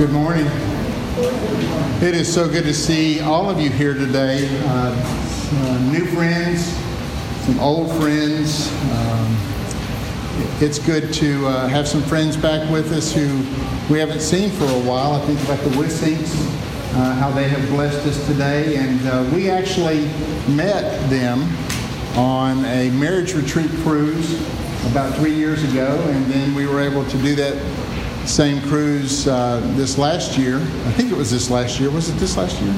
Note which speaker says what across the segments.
Speaker 1: Good morning. It is so good to see all of you here today. Uh, uh, new friends, some old friends. Um, it's good to uh, have some friends back with us who we haven't seen for a while. I think about the Wissings, uh, how they have blessed us today. And uh, we actually met them on a marriage retreat cruise about three years ago, and then we were able to do that same cruise uh, this last year. I think it was this last year. Was it this last year?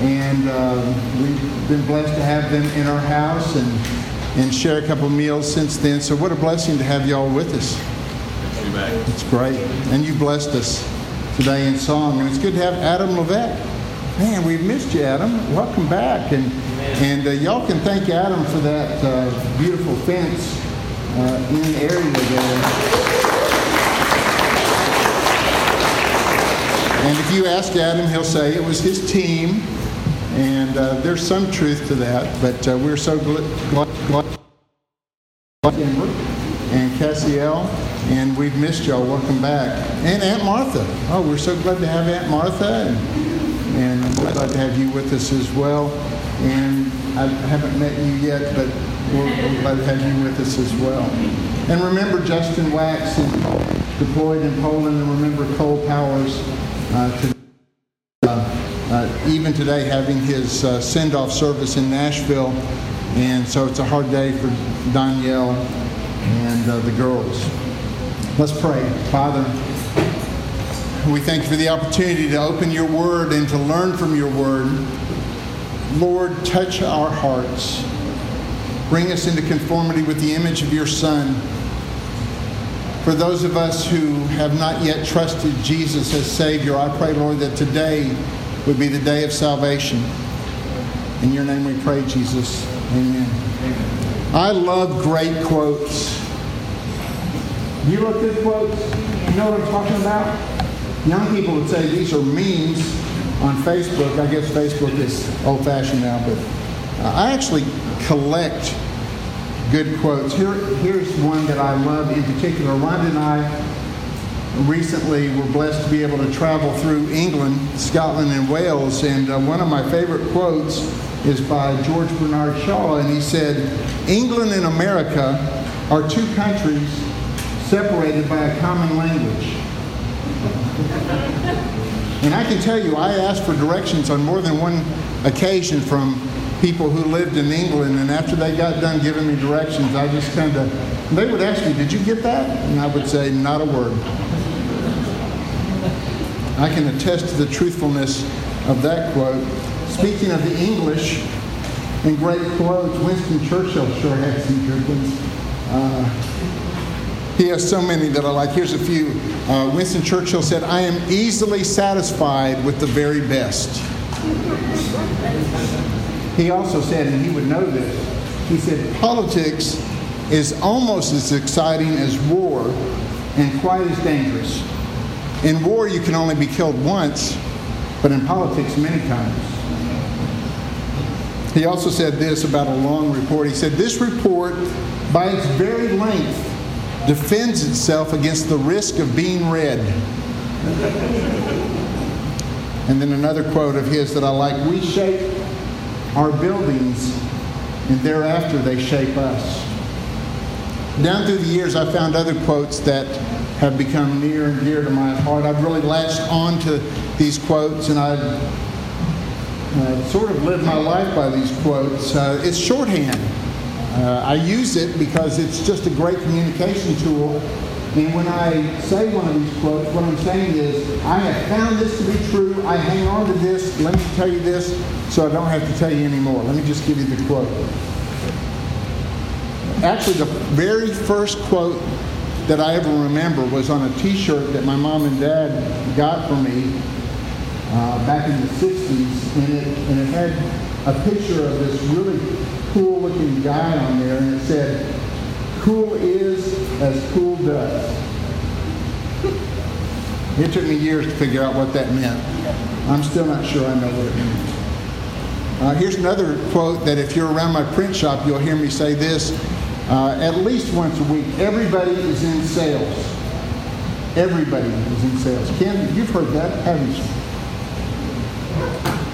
Speaker 1: And uh, we've been blessed to have them in our house and, and share a couple meals since then. So what a blessing to have y'all with us. It's great. And you blessed us today in song. And it's good to have Adam Levesque. Man, we've missed you, Adam. Welcome back. And, and uh, y'all can thank Adam for that uh, beautiful fence uh, in the area there. And if you ask Adam, he'll say it was his team. And uh, there's some truth to that, but uh, we're so glad, glad, and And we've missed y'all. Welcome back. And Aunt Martha. Oh, we're so glad to have Aunt Martha, and, and I'm glad to have you with us as well. And I haven't met you yet, but we're, we're glad to have you with us as well. And remember Justin Wax deployed in Poland, and remember Cole Powers uh, to, uh, uh, even today having his send-off service in Nashville. And so it's a hard day for Danielle and uh, the girls. Let's pray. Father, we thank you for the opportunity to open your word and to learn from your word. Lord, touch our hearts. Bring us into conformity with the image of your Son for those of us who have not yet trusted Jesus as Savior, I pray, Lord, that today would be the day of salvation. In your name we pray, Jesus. Amen. I love great quotes. You love good quotes? You know what I'm talking about? Young people would say these are memes on Facebook. I guess Facebook is old fashioned now, but I actually collect good quotes. Here, here's one that I love in particular. Rhonda and I recently were blessed to be able to travel through England, Scotland, and Wales. And uh, one of my favorite quotes is by George Bernard Shaw. And he said, England and America are two countries separated by a common language. and I can tell you, I asked for directions on more than one occasion from people who lived in England, and after they got done giving me directions, I just kind of, they would ask me, Did you get that? And I would say, Not a word. I can attest to the truthfulness of that quote. Speaking of the English and great quotes, Winston Churchill sure had some good ones. Uh, he has so many that I like. Here's a few. Uh, Winston Churchill said, I am easily satisfied with the very best. He also said, and he would know this, he said, politics is almost as exciting as war and quite as dangerous. In war, you can only be killed once, but in politics, many times. He also said this about a long report. He said, This report, by its very length, defends itself against the risk of being read. and then another quote of his that I like We shape our buildings, and thereafter they shape us. Down through the years, I found other quotes that have become near and dear to my heart. I've really latched on to these quotes, and I've uh, sort of lived my life by these quotes. Uh, it's shorthand. Uh, I use it because it's just a great communication tool and when I say one of these quotes, what I'm saying is, I have found this to be true. I hang on to this. Let me tell you this so I don't have to tell you anymore. Let me just give you the quote. Actually, the very first quote that I ever remember was on a t-shirt that my mom and dad got for me uh, back in the 60s. And it, and it had a picture of this really cool looking guy on there. And it said, cool is as cool does. It took me years to figure out what that meant. I'm still not sure I know what it means. Uh, here's another quote that if you're around my print shop, you'll hear me say this uh, at least once a week. Everybody is in sales. Everybody is in sales. Ken, you've heard that, haven't you?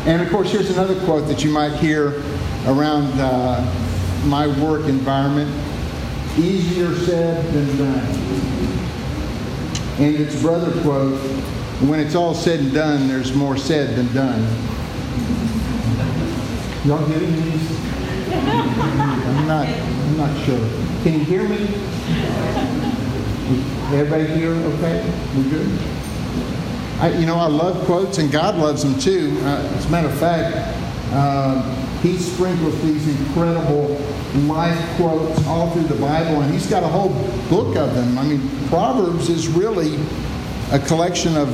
Speaker 1: And of course, here's another quote that you might hear around uh, my work environment easier said than done. And it's brother quote when it's all said and done, there's more said than done. Y'all getting these? I'm not, I'm not sure. Can you hear me? Everybody here okay? We good? I, you know, I love quotes, and God loves them too. Uh, as a matter of fact, uh, He sprinkles these incredible life quotes all through the Bible, and He's got a whole book of them. I mean, Proverbs is really a collection of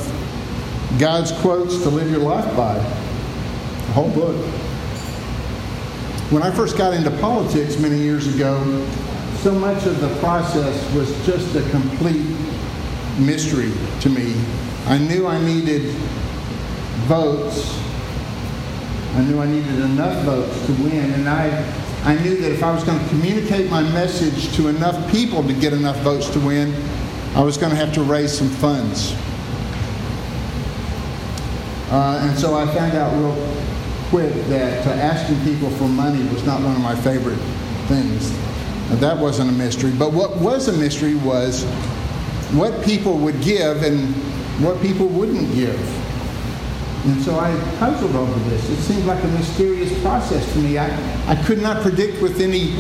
Speaker 1: God's quotes to live your life by. A whole book. When I first got into politics many years ago, so much of the process was just a complete mystery to me. I knew I needed votes. I knew I needed enough votes to win, and I, I knew that if I was going to communicate my message to enough people to get enough votes to win, I was going to have to raise some funds. Uh, and so I found out real quick that uh, asking people for money was not one of my favorite things. Now, that wasn't a mystery. But what was a mystery was what people would give and what people wouldn't give. And so I puzzled over this. It seemed like a mysterious process to me. I, I could not predict with any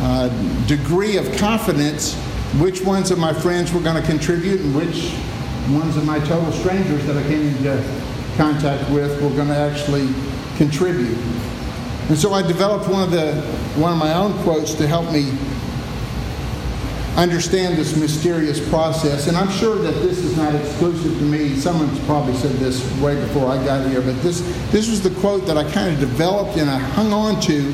Speaker 1: uh, degree of confidence which ones of my friends were going to contribute and which ones of my total strangers that I came into contact with were going to actually contribute. And so I developed one of the one of my own quotes to help me understand this mysterious process. And I'm sure that this is not exclusive to me. Someone's probably said this way before I got here, but this, this was the quote that I kind of developed and I hung on to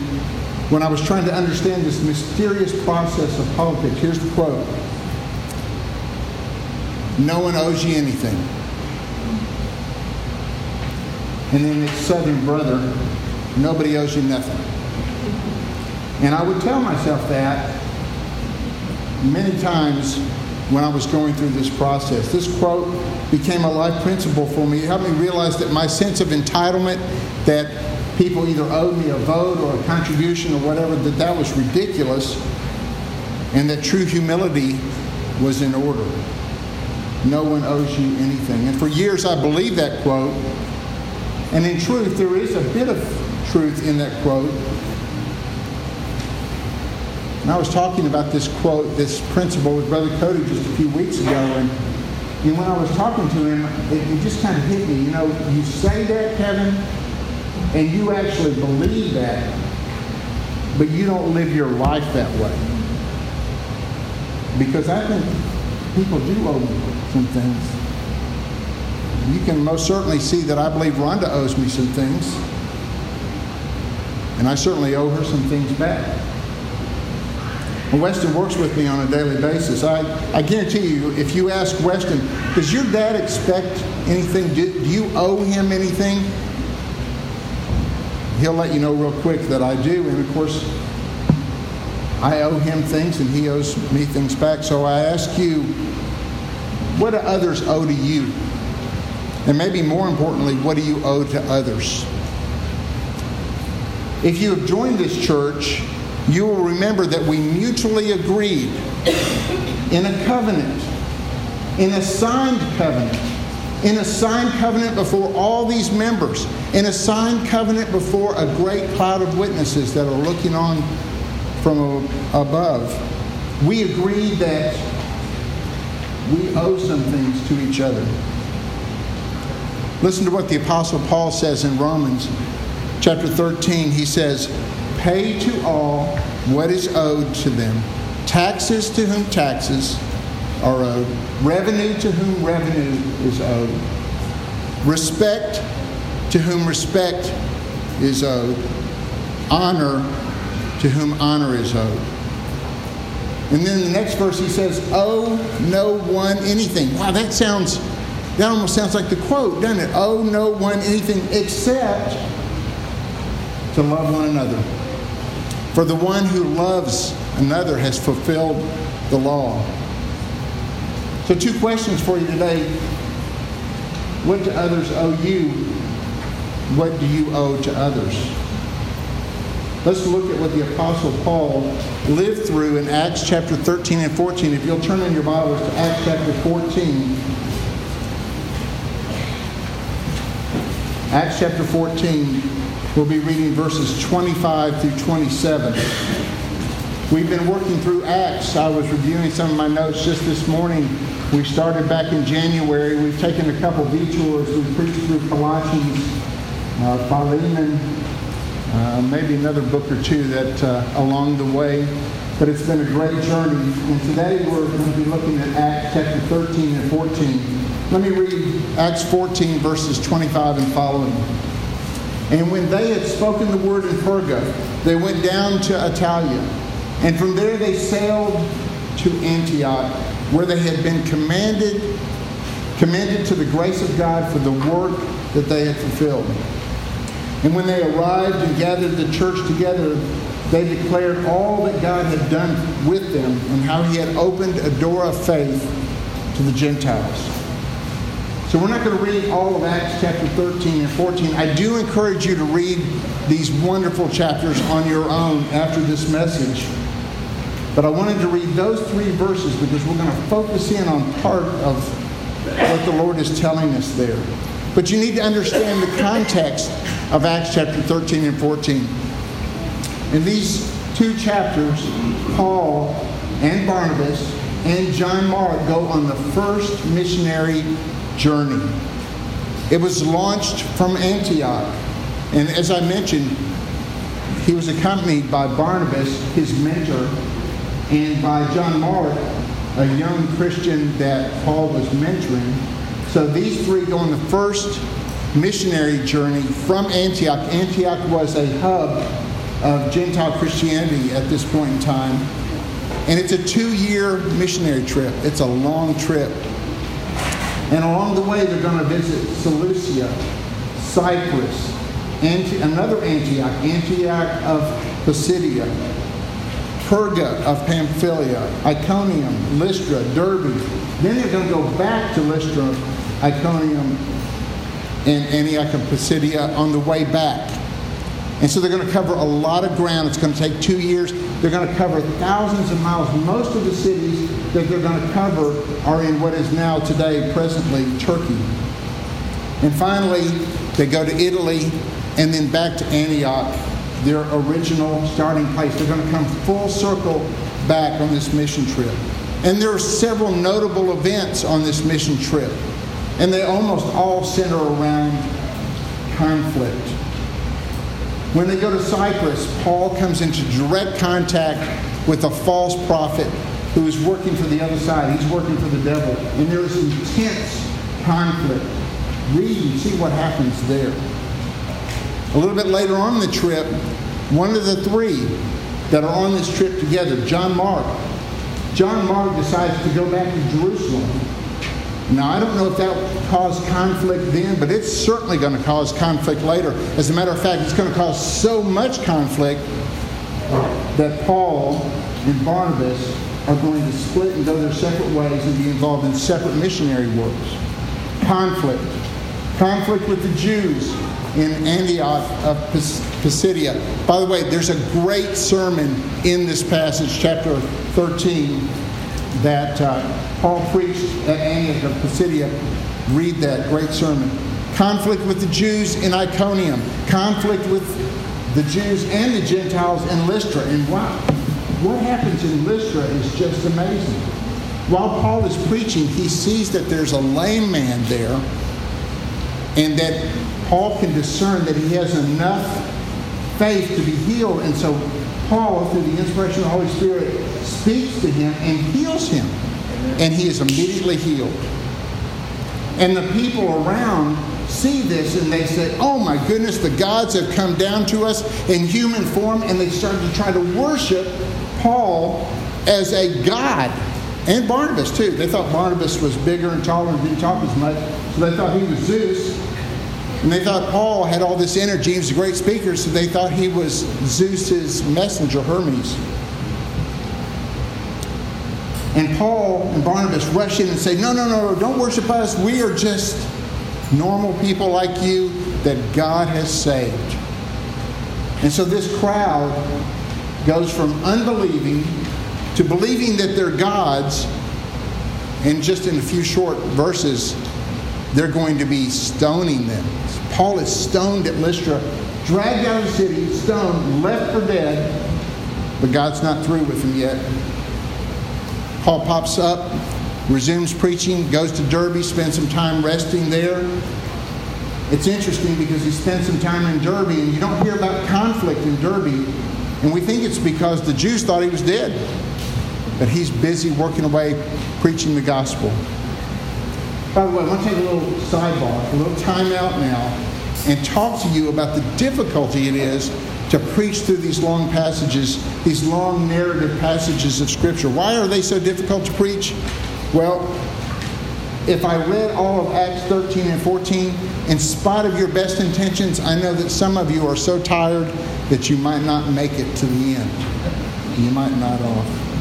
Speaker 1: when I was trying to understand this mysterious process of politics. Here's the quote No one owes you anything. And then its southern brother, nobody owes you nothing. And I would tell myself that many times when I was going through this process. This quote became a life principle for me. It helped me realize that my sense of entitlement, that people either owed me a vote or a contribution or whatever, that that was ridiculous, and that true humility was in order. No one owes you anything. And for years I believed that quote. And in truth, there is a bit of truth in that quote. And I was talking about this quote, this principle with Brother Cody just a few weeks ago, and, when I was talking to him, it, it just kind of hit me. You know, you say that, Kevin, and you actually believe that, but you don't live your life that way. Because I think people do owe me some things. You can most certainly see that I believe Rhonda owes me some things. And I certainly owe her some things back. Weston works with me on a daily basis. I, I guarantee you, if you ask Weston, does your dad expect anything? Do, do you owe him anything? He'll let you know real quick that I do. And of course, I owe him things and he owes me things back. So I ask you, what do others owe to you? And maybe more importantly, what do you owe to others? If you have joined this church, you will remember that we mutually agreed in a covenant, in a signed covenant, in a signed covenant before all these members, in a signed covenant before a great cloud of witnesses that are looking on from above. We agreed that we owe some things to each other. Listen to what the Apostle Paul says in Romans chapter 13. He says, pay to all what is owed to them, taxes to whom taxes are owed, revenue to whom revenue is owed, respect to whom respect is owed, honor to whom honor is owed. And then the next verse he says, Owe no one anything. Wow, that sounds, that almost sounds like the quote, doesn't it? Owe no one anything except to love one another. For the one who loves another has fulfilled the law. So, two questions for you today. What do others owe you? What do you owe to others? Let's look at what the Apostle Paul lived through in Acts chapter 13 and 14. If you'll turn in your Bibles to Acts chapter 14. Acts chapter 14, we'll be reading verses 25 through 27. We've been working through Acts. I was reviewing some of my notes just this morning. We started back in January. We've taken a couple detours. We've preached through Colossians, uh, Philemon, uh, maybe another book or two that uh, along the way. But it's been a great journey. And today we're going to be looking at Acts chapter 13 and 14. Let me read Acts 14, verses 25 and following. And when they had spoken the word in Perga, they went down to Attalia. And from there they sailed to Antioch, where they had been commanded, commended to the grace of God for the work that they had fulfilled. And when they arrived and gathered the church together, they declared all that God had done with them and how he had opened a door of faith to the Gentiles. So we're not going to read all of Acts chapter 13 and 14. I do encourage you to read these wonderful chapters on your own after this message. But I wanted to read those three verses because we're going to focus in on part of what the Lord is telling us there. But you need to understand the context of Acts chapter 13 and 14. In these two chapters, Paul and Barnabas and John Mark go on the first missionary journey. It was launched from Antioch. And as I mentioned, he was accompanied by Barnabas, his mentor, and by John Mark, a young Christian that Paul was mentoring. So these three go on the first missionary journey from Antioch. Antioch was a hub of Gentile Christianity at this point in time. And it's a two year missionary trip, it's a long trip. And along the way, they're going to visit Seleucia, Cyprus, Anti- another Antioch, Antioch of Pisidia, Perga of Pamphylia, Iconium, Lystra, Derbe. Then they're going to go back to Lystra, Iconium, and Antioch of Pisidia on the way back. And so they're going to cover a lot of ground. It's going to take two years. They're going to cover thousands of miles. Most of the cities that they're going to cover are in what is now today, presently, Turkey. And finally, they go to Italy and then back to Antioch, their original starting place. They're going to come full circle back on this mission trip. And there are several notable events on this mission trip. And they almost all center around conflict. When they go to Cyprus, Paul comes into direct contact with a false prophet who is working for the other side. He's working for the devil. And there is intense conflict. Read and see what happens there. A little bit later on the trip, one of the three that are on this trip together, John Mark, John Mark decides to go back to Jerusalem now, I don't know if that caused conflict then, but it's certainly going to cause conflict later. As a matter of fact, it's going to cause so much conflict that Paul and Barnabas are going to split and go their separate ways and be involved in separate missionary works. Conflict. Conflict with the Jews in Antioch of Pisidia. By the way, there's a great sermon in this passage, chapter 13, that uh, Paul preached at Antioch of Pisidia. Read that great sermon. Conflict with the Jews in Iconium. Conflict with the Jews and the Gentiles in Lystra. And wow, what happens in Lystra is just amazing. While Paul is preaching, he sees that there's a lame man there and that Paul can discern that he has enough faith to be healed. And so Paul, through the inspiration of the Holy Spirit, speaks to him and heals him. And he is immediately healed. And the people around see this and they say, Oh my goodness, the gods have come down to us in human form. And they start to try to worship Paul as a god. And Barnabas, too. They thought Barnabas was bigger and taller and didn't talk as much. So they thought he was Zeus. And they thought Paul had all this energy. He was a great speaker, so they thought he was Zeus's messenger, Hermes. And Paul and Barnabas rush in and say, No, no, no, don't worship us. We are just normal people like you that God has saved. And so this crowd goes from unbelieving to believing that they're gods, and just in a few short verses, they're going to be stoning them. Paul is stoned at Lystra, dragged out of the city, stoned, left for dead, but God's not through with him yet. Paul pops up, resumes preaching, goes to Derbe, spends some time resting there. It's interesting because he spent some time in Derbe, and you don't hear about conflict in Derbe, and we think it's because the Jews thought he was dead. But he's busy working away, preaching the gospel. By the way, I want to take a little sidebar, a little time out now, and talk to you about the difficulty it is to preach through these long passages, these long narrative passages of Scripture. Why are they so difficult to preach? Well, if I read all of Acts 13 and 14, in spite of your best intentions, I know that some of you are so tired that you might not make it to the end. You might not off.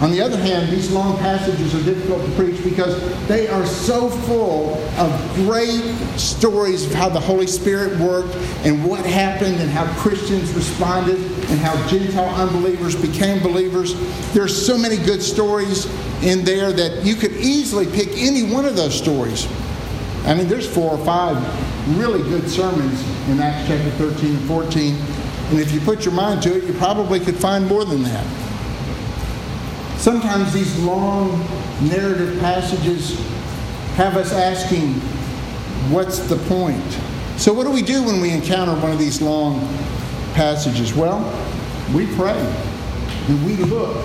Speaker 1: On the other hand, these long passages are difficult to preach because they are so full of great stories of how the Holy Spirit worked and what happened and how Christians responded and how Gentile unbelievers became believers. There's so many good stories in there that you could easily pick any one of those stories. I mean, there's four or five really good sermons in Acts chapter 13 and 14. And if you put your mind to it, you probably could find more than that. Sometimes these long narrative passages have us asking, what's the point? So, what do we do when we encounter one of these long passages? Well, we pray and we look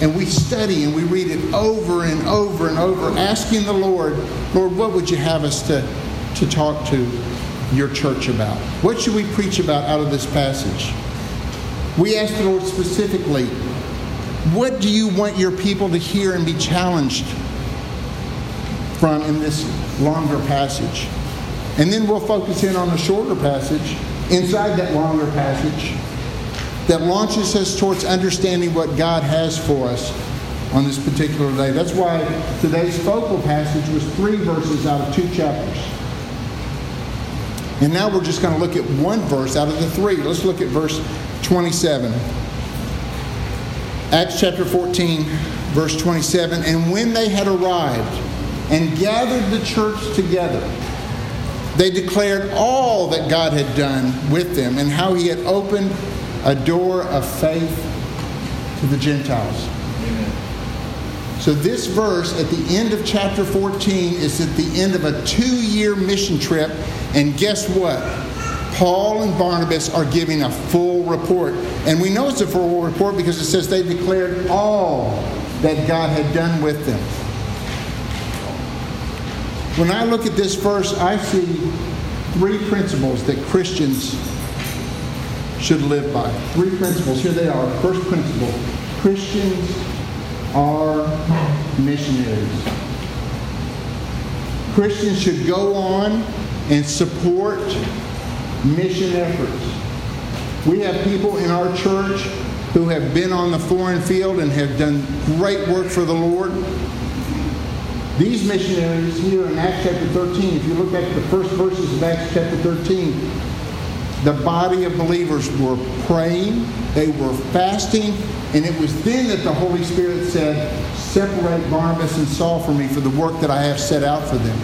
Speaker 1: and we study and we read it over and over and over, asking the Lord, Lord, what would you have us to, to talk to your church about? What should we preach about out of this passage? We ask the Lord specifically, what do you want your people to hear and be challenged from in this longer passage? And then we'll focus in on a shorter passage inside that longer passage that launches us towards understanding what God has for us on this particular day. That's why today's focal passage was three verses out of two chapters. And now we're just going to look at one verse out of the three. Let's look at verse 27. Acts chapter 14, verse 27. And when they had arrived and gathered the church together, they declared all that God had done with them and how he had opened a door of faith to the Gentiles. So, this verse at the end of chapter 14 is at the end of a two year mission trip. And guess what? Paul and Barnabas are giving a full report. And we know it's a full report because it says they declared all that God had done with them. When I look at this verse, I see three principles that Christians should live by. Three principles. Here they are. First principle Christians are missionaries. Christians should go on and support mission efforts. We have people in our church who have been on the foreign field and have done great work for the Lord. These missionaries here in Acts chapter 13, if you look at the first verses of Acts chapter 13, the body of believers were praying, they were fasting, and it was then that the Holy Spirit said, Separate Barnabas and Saul from me for the work that I have set out for them.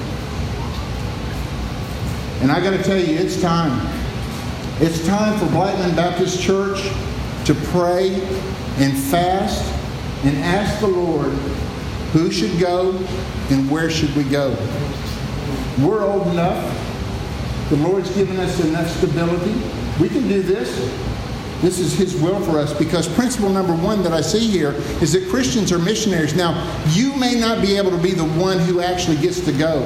Speaker 1: And I got to tell you, it's time. It's time for Blackman Baptist Church to pray and fast and ask the Lord who should go and where should we go. We're old enough. The Lord's given us enough stability. We can do this. This is His will for us because principle number one that I see here is that Christians are missionaries. Now, you may not be able to be the one who actually gets to go.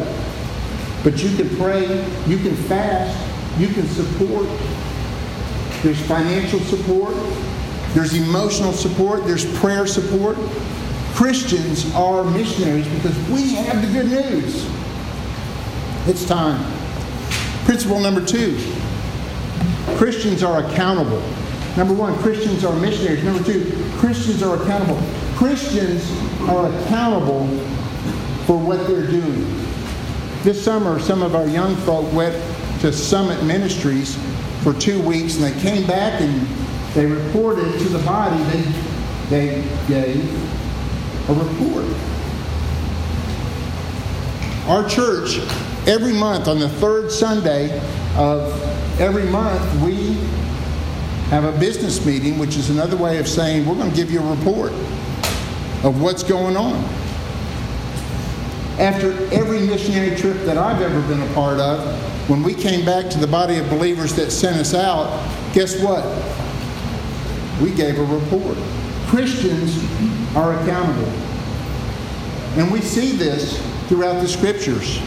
Speaker 1: But you can pray, you can fast, you can support. There's financial support, there's emotional support, there's prayer support. Christians are missionaries because we have the good news. It's time. Principle number two Christians are accountable. Number one, Christians are missionaries. Number two, Christians are accountable. Christians are accountable for what they're doing. This summer, some of our young folk went to Summit Ministries for two weeks, and they came back and they reported to the body. They, they gave a report. Our church, every month on the third Sunday of every month, we have a business meeting, which is another way of saying we're going to give you a report of what's going on. After every missionary trip that I've ever been a part of, when we came back to the body of believers that sent us out, guess what? We gave a report. Christians are accountable. And we see this throughout the scriptures.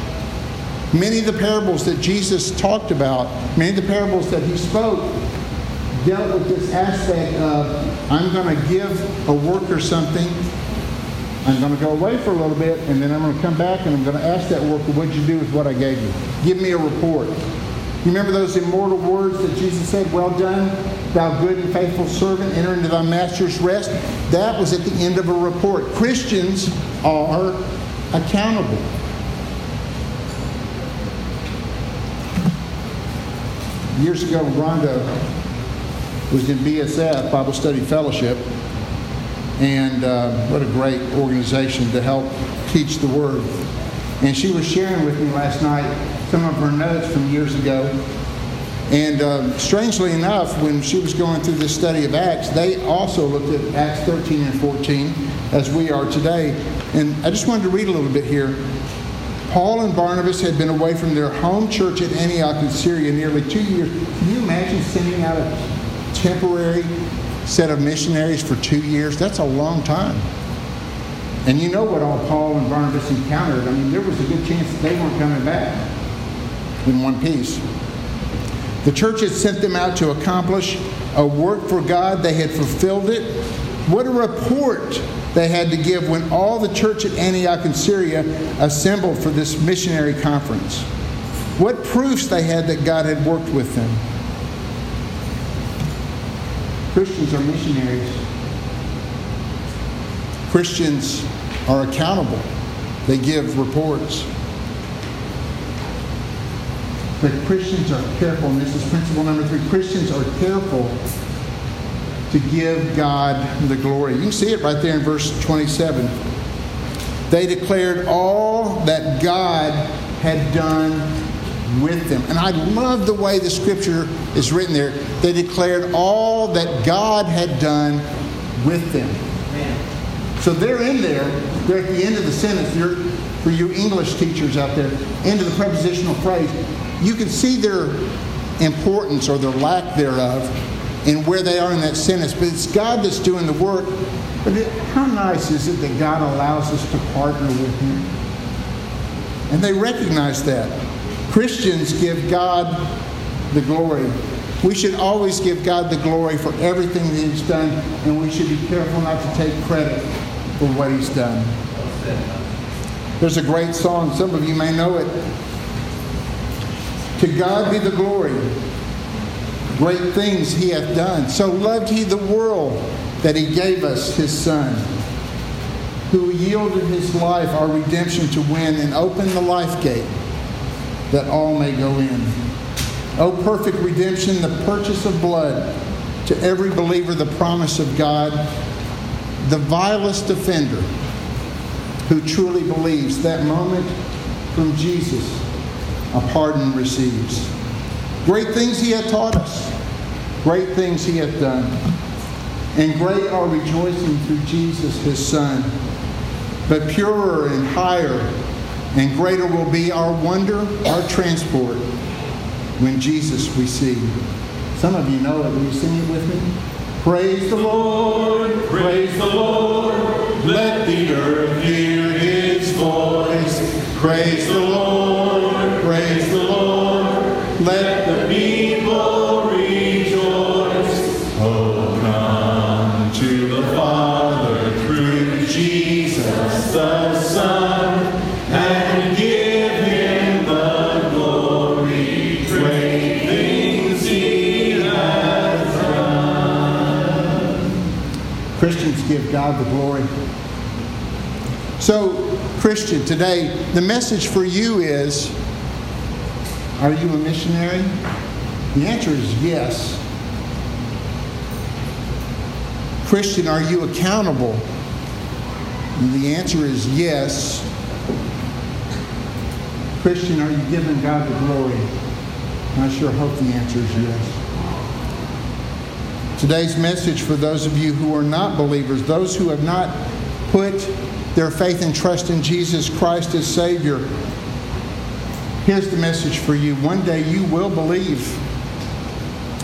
Speaker 1: Many of the parables that Jesus talked about, many of the parables that he spoke, dealt with this aspect of I'm going to give a worker something. I'm going to go away for a little bit, and then I'm going to come back and I'm going to ask that worker, What'd you do with what I gave you? Give me a report. You remember those immortal words that Jesus said, Well done, thou good and faithful servant, enter into thy master's rest? That was at the end of a report. Christians are accountable. Years ago, Rhonda was in BSF, Bible Study Fellowship, and uh, what a great organization to help teach the Word. And she was sharing with me last night some of her notes from years ago. And uh, strangely enough, when she was going through this study of Acts, they also looked at Acts 13 and 14, as we are today. And I just wanted to read a little bit here. Paul and Barnabas had been away from their home church at Antioch in Syria nearly two years. Can you imagine sending out a temporary set of missionaries for two years? That's a long time. And you know what all Paul and Barnabas encountered. I mean, there was a good chance that they weren't coming back in one piece. The church had sent them out to accomplish a work for God. They had fulfilled it. What a report they had to give when all the church at Antioch in Syria assembled for this missionary conference. What proofs they had that God had worked with them. Christians are missionaries. Christians are accountable. They give reports. But Christians are careful, and this is principle number three Christians are careful to give God the glory. You can see it right there in verse 27. They declared all that God had done with them. And I love the way the scripture is written there. They declared all that God had done with them. So they're in there. They're at the end of the sentence. They're, for you English teachers out there, into the prepositional phrase. You can see their importance or their lack thereof and where they are in that sentence. But it's God that's doing the work. But it, how nice is it that God allows us to partner with Him? And they recognize that. Christians give God the glory. We should always give God the glory for everything that He's done, and we should be careful not to take credit for what He's done. There's a great song, some of you may know it. To God be the glory great things he hath done. So loved he the world that he gave us his Son, who yielded his life, our redemption, to win and open the life gate that all may go in. O perfect redemption, the purchase of blood, to every believer the promise of God, the vilest offender who truly believes that moment from Jesus a pardon receives. Great things he hath taught us, great things he hath done. And great our rejoicing through Jesus his Son. But purer and higher and greater will be our wonder, our transport, when Jesus we see. Some of you know it. Will you sing it with me? Praise the Lord, praise the Lord. Let the earth hear his voice. Praise the Lord, Christian, today, the message for you is Are you a missionary? The answer is yes. Christian, are you accountable? And the answer is yes. Christian, are you giving God the glory? I sure hope the answer is yes. Today's message for those of you who are not believers, those who have not put their faith and trust in Jesus Christ as Savior, here's the message for you. One day you will believe.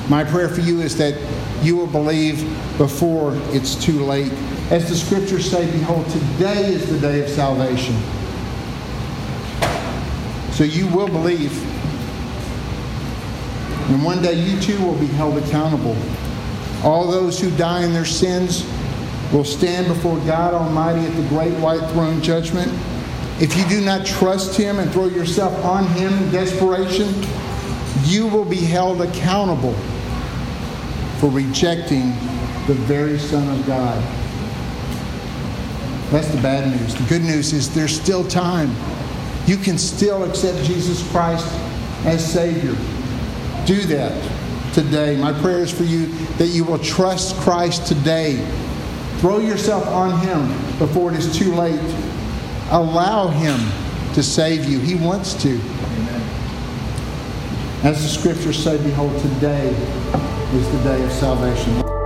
Speaker 1: My prayer for you is that you will believe before it's too late. As the scriptures say, behold, today is the day of salvation. So you will believe. And one day you too will be held accountable. All those who die in their sins will stand before God Almighty at the great white throne judgment. If you do not trust Him and throw yourself on Him in desperation, you will be held accountable for rejecting the very Son of God. That's the bad news. The good news is there's still time. You can still accept Jesus Christ as Savior. Do that today. My prayer is for you that you will trust Christ today. Throw yourself on Him before it is too late. Allow Him to save you. He wants to. As the scriptures say, behold, today is the day of salvation.